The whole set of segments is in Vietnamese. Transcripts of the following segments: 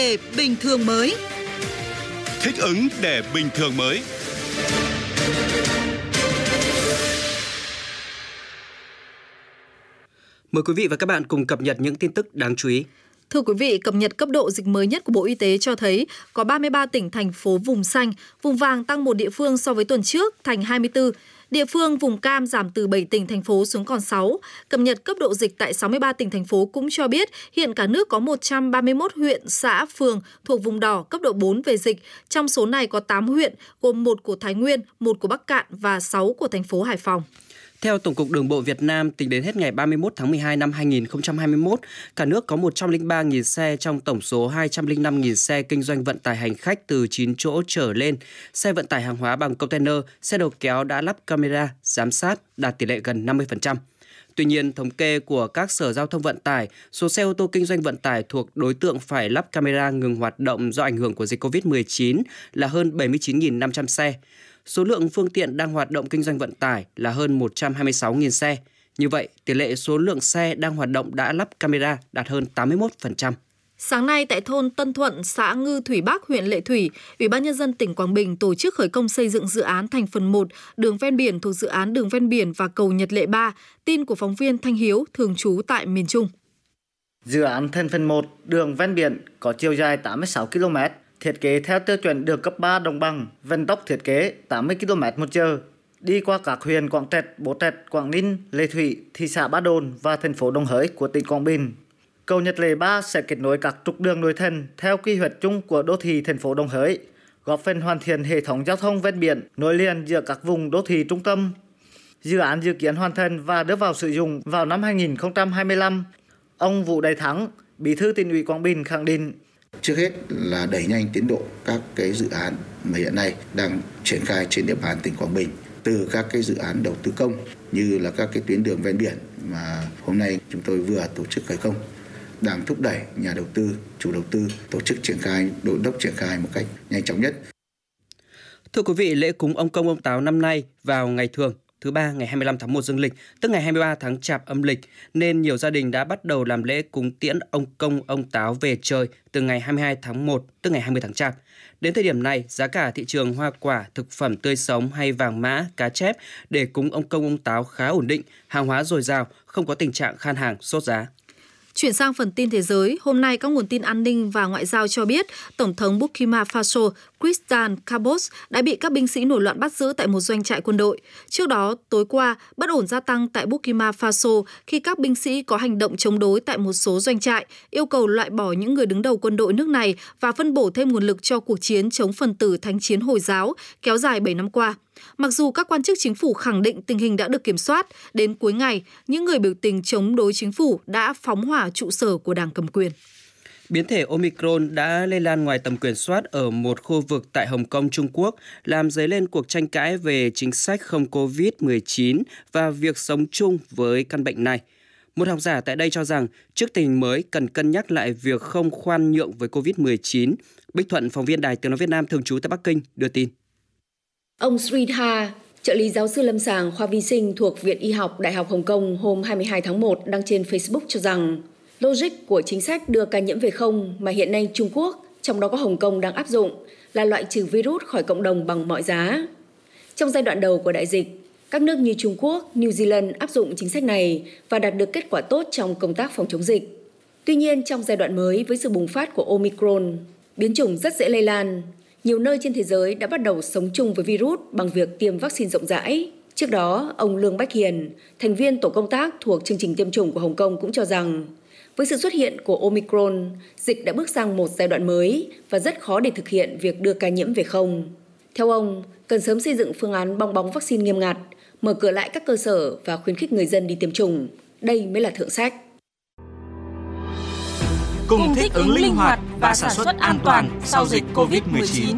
để bình thường mới. Thích ứng để bình thường mới. Mời quý vị và các bạn cùng cập nhật những tin tức đáng chú ý. Thưa quý vị, cập nhật cấp độ dịch mới nhất của Bộ Y tế cho thấy có 33 tỉnh thành phố vùng xanh, vùng vàng tăng một địa phương so với tuần trước thành 24. Địa phương vùng cam giảm từ 7 tỉnh thành phố xuống còn 6. Cập nhật cấp độ dịch tại 63 tỉnh thành phố cũng cho biết hiện cả nước có 131 huyện, xã, phường thuộc vùng đỏ cấp độ 4 về dịch. Trong số này có 8 huyện, gồm một của Thái Nguyên, một của Bắc Cạn và 6 của thành phố Hải Phòng. Theo Tổng cục Đường bộ Việt Nam, tính đến hết ngày 31 tháng 12 năm 2021, cả nước có 103.000 xe trong tổng số 205.000 xe kinh doanh vận tải hành khách từ 9 chỗ trở lên. Xe vận tải hàng hóa bằng container, xe đầu kéo đã lắp camera, giám sát, đạt tỷ lệ gần 50%. Tuy nhiên, thống kê của các sở giao thông vận tải, số xe ô tô kinh doanh vận tải thuộc đối tượng phải lắp camera ngừng hoạt động do ảnh hưởng của dịch COVID-19 là hơn 79.500 xe số lượng phương tiện đang hoạt động kinh doanh vận tải là hơn 126.000 xe. Như vậy, tỷ lệ số lượng xe đang hoạt động đã lắp camera đạt hơn 81%. Sáng nay tại thôn Tân Thuận, xã Ngư Thủy Bắc, huyện Lệ Thủy, Ủy ban nhân dân tỉnh Quảng Bình tổ chức khởi công xây dựng dự án thành phần 1 đường ven biển thuộc dự án đường ven biển và cầu Nhật Lệ 3. Tin của phóng viên Thanh Hiếu thường trú tại miền Trung. Dự án thành phần 1 đường ven biển có chiều dài 86 km, thiết kế theo tiêu chuẩn đường cấp 3 đồng bằng, vận tốc thiết kế 80 km một giờ, đi qua các huyện Quảng Trạch, Bố Trạch, Quảng Ninh, Lê Thủy, thị xã Ba Đồn và thành phố Đồng Hới của tỉnh Quảng Bình. Cầu Nhật Lệ 3 sẽ kết nối các trục đường nội thành theo quy hoạch chung của đô thị thành phố Đồng Hới, góp phần hoàn thiện hệ thống giao thông ven biển nối liền giữa các vùng đô thị trung tâm. Dự án dự kiến hoàn thành và đưa vào sử dụng vào năm 2025. Ông Vũ Đại Thắng, Bí thư tỉnh ủy Quảng Bình khẳng định Trước hết là đẩy nhanh tiến độ các cái dự án mà hiện nay đang triển khai trên địa bàn tỉnh Quảng Bình từ các cái dự án đầu tư công như là các cái tuyến đường ven biển mà hôm nay chúng tôi vừa tổ chức khởi công đang thúc đẩy nhà đầu tư, chủ đầu tư tổ chức triển khai, đội đốc triển khai một cách nhanh chóng nhất. Thưa quý vị, lễ cúng ông công ông táo năm nay vào ngày thường thứ ba ngày 25 tháng 1 dương lịch, tức ngày 23 tháng Chạp âm lịch, nên nhiều gia đình đã bắt đầu làm lễ cúng tiễn ông công ông táo về trời từ ngày 22 tháng 1, tức ngày 20 tháng Chạp. Đến thời điểm này, giá cả thị trường hoa quả, thực phẩm tươi sống hay vàng mã, cá chép để cúng ông công ông táo khá ổn định, hàng hóa dồi dào, không có tình trạng khan hàng, sốt giá. Chuyển sang phần tin thế giới, hôm nay các nguồn tin an ninh và ngoại giao cho biết Tổng thống Burkina Faso Christian Cabos đã bị các binh sĩ nổi loạn bắt giữ tại một doanh trại quân đội. Trước đó, tối qua, bất ổn gia tăng tại Burkina Faso khi các binh sĩ có hành động chống đối tại một số doanh trại, yêu cầu loại bỏ những người đứng đầu quân đội nước này và phân bổ thêm nguồn lực cho cuộc chiến chống phần tử thánh chiến Hồi giáo kéo dài 7 năm qua. Mặc dù các quan chức chính phủ khẳng định tình hình đã được kiểm soát, đến cuối ngày, những người biểu tình chống đối chính phủ đã phóng hỏa trụ sở của đảng cầm quyền. Biến thể Omicron đã lây lan ngoài tầm kiểm soát ở một khu vực tại Hồng Kông, Trung Quốc, làm dấy lên cuộc tranh cãi về chính sách không COVID-19 và việc sống chung với căn bệnh này. Một học giả tại đây cho rằng trước tình hình mới cần cân nhắc lại việc không khoan nhượng với COVID-19. Bích Thuận, phóng viên Đài Tiếng Nói Việt Nam thường trú tại Bắc Kinh, đưa tin. Ông Sridhar, trợ lý giáo sư lâm sàng khoa vi sinh thuộc Viện Y học Đại học Hồng Kông hôm 22 tháng 1 đăng trên Facebook cho rằng logic của chính sách đưa ca nhiễm về không mà hiện nay Trung Quốc, trong đó có Hồng Kông đang áp dụng là loại trừ virus khỏi cộng đồng bằng mọi giá. Trong giai đoạn đầu của đại dịch, các nước như Trung Quốc, New Zealand áp dụng chính sách này và đạt được kết quả tốt trong công tác phòng chống dịch. Tuy nhiên, trong giai đoạn mới với sự bùng phát của Omicron, biến chủng rất dễ lây lan, nhiều nơi trên thế giới đã bắt đầu sống chung với virus bằng việc tiêm vaccine rộng rãi. Trước đó, ông Lương Bách Hiền, thành viên tổ công tác thuộc chương trình tiêm chủng của Hồng Kông cũng cho rằng, với sự xuất hiện của Omicron, dịch đã bước sang một giai đoạn mới và rất khó để thực hiện việc đưa ca nhiễm về không. Theo ông, cần sớm xây dựng phương án bong bóng vaccine nghiêm ngặt, mở cửa lại các cơ sở và khuyến khích người dân đi tiêm chủng. Đây mới là thượng sách cùng thích ứng linh hoạt và sản xuất an toàn sau dịch COVID-19.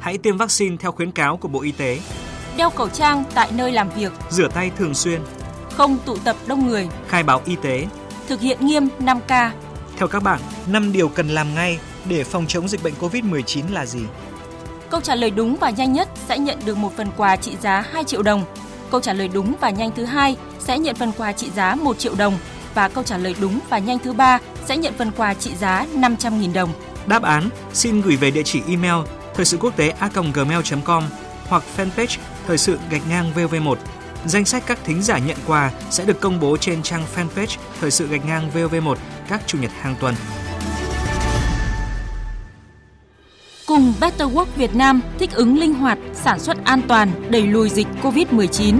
Hãy tiêm vaccine theo khuyến cáo của Bộ Y tế. Đeo khẩu trang tại nơi làm việc. Rửa tay thường xuyên. Không tụ tập đông người. Khai báo y tế. Thực hiện nghiêm 5K. Theo các bạn, 5 điều cần làm ngay để phòng chống dịch bệnh COVID-19 là gì? Câu trả lời đúng và nhanh nhất sẽ nhận được một phần quà trị giá 2 triệu đồng. Câu trả lời đúng và nhanh thứ hai sẽ nhận phần quà trị giá 1 triệu đồng và câu trả lời đúng và nhanh thứ ba sẽ nhận phần quà trị giá 500.000 đồng. Đáp án xin gửi về địa chỉ email thời sự quốc tế a.gmail.com hoặc fanpage thời sự gạch ngang VV1. Danh sách các thính giả nhận quà sẽ được công bố trên trang fanpage thời sự gạch ngang VV1 các chủ nhật hàng tuần. Cùng Better Work Việt Nam thích ứng linh hoạt, sản xuất an toàn, đẩy lùi dịch COVID-19.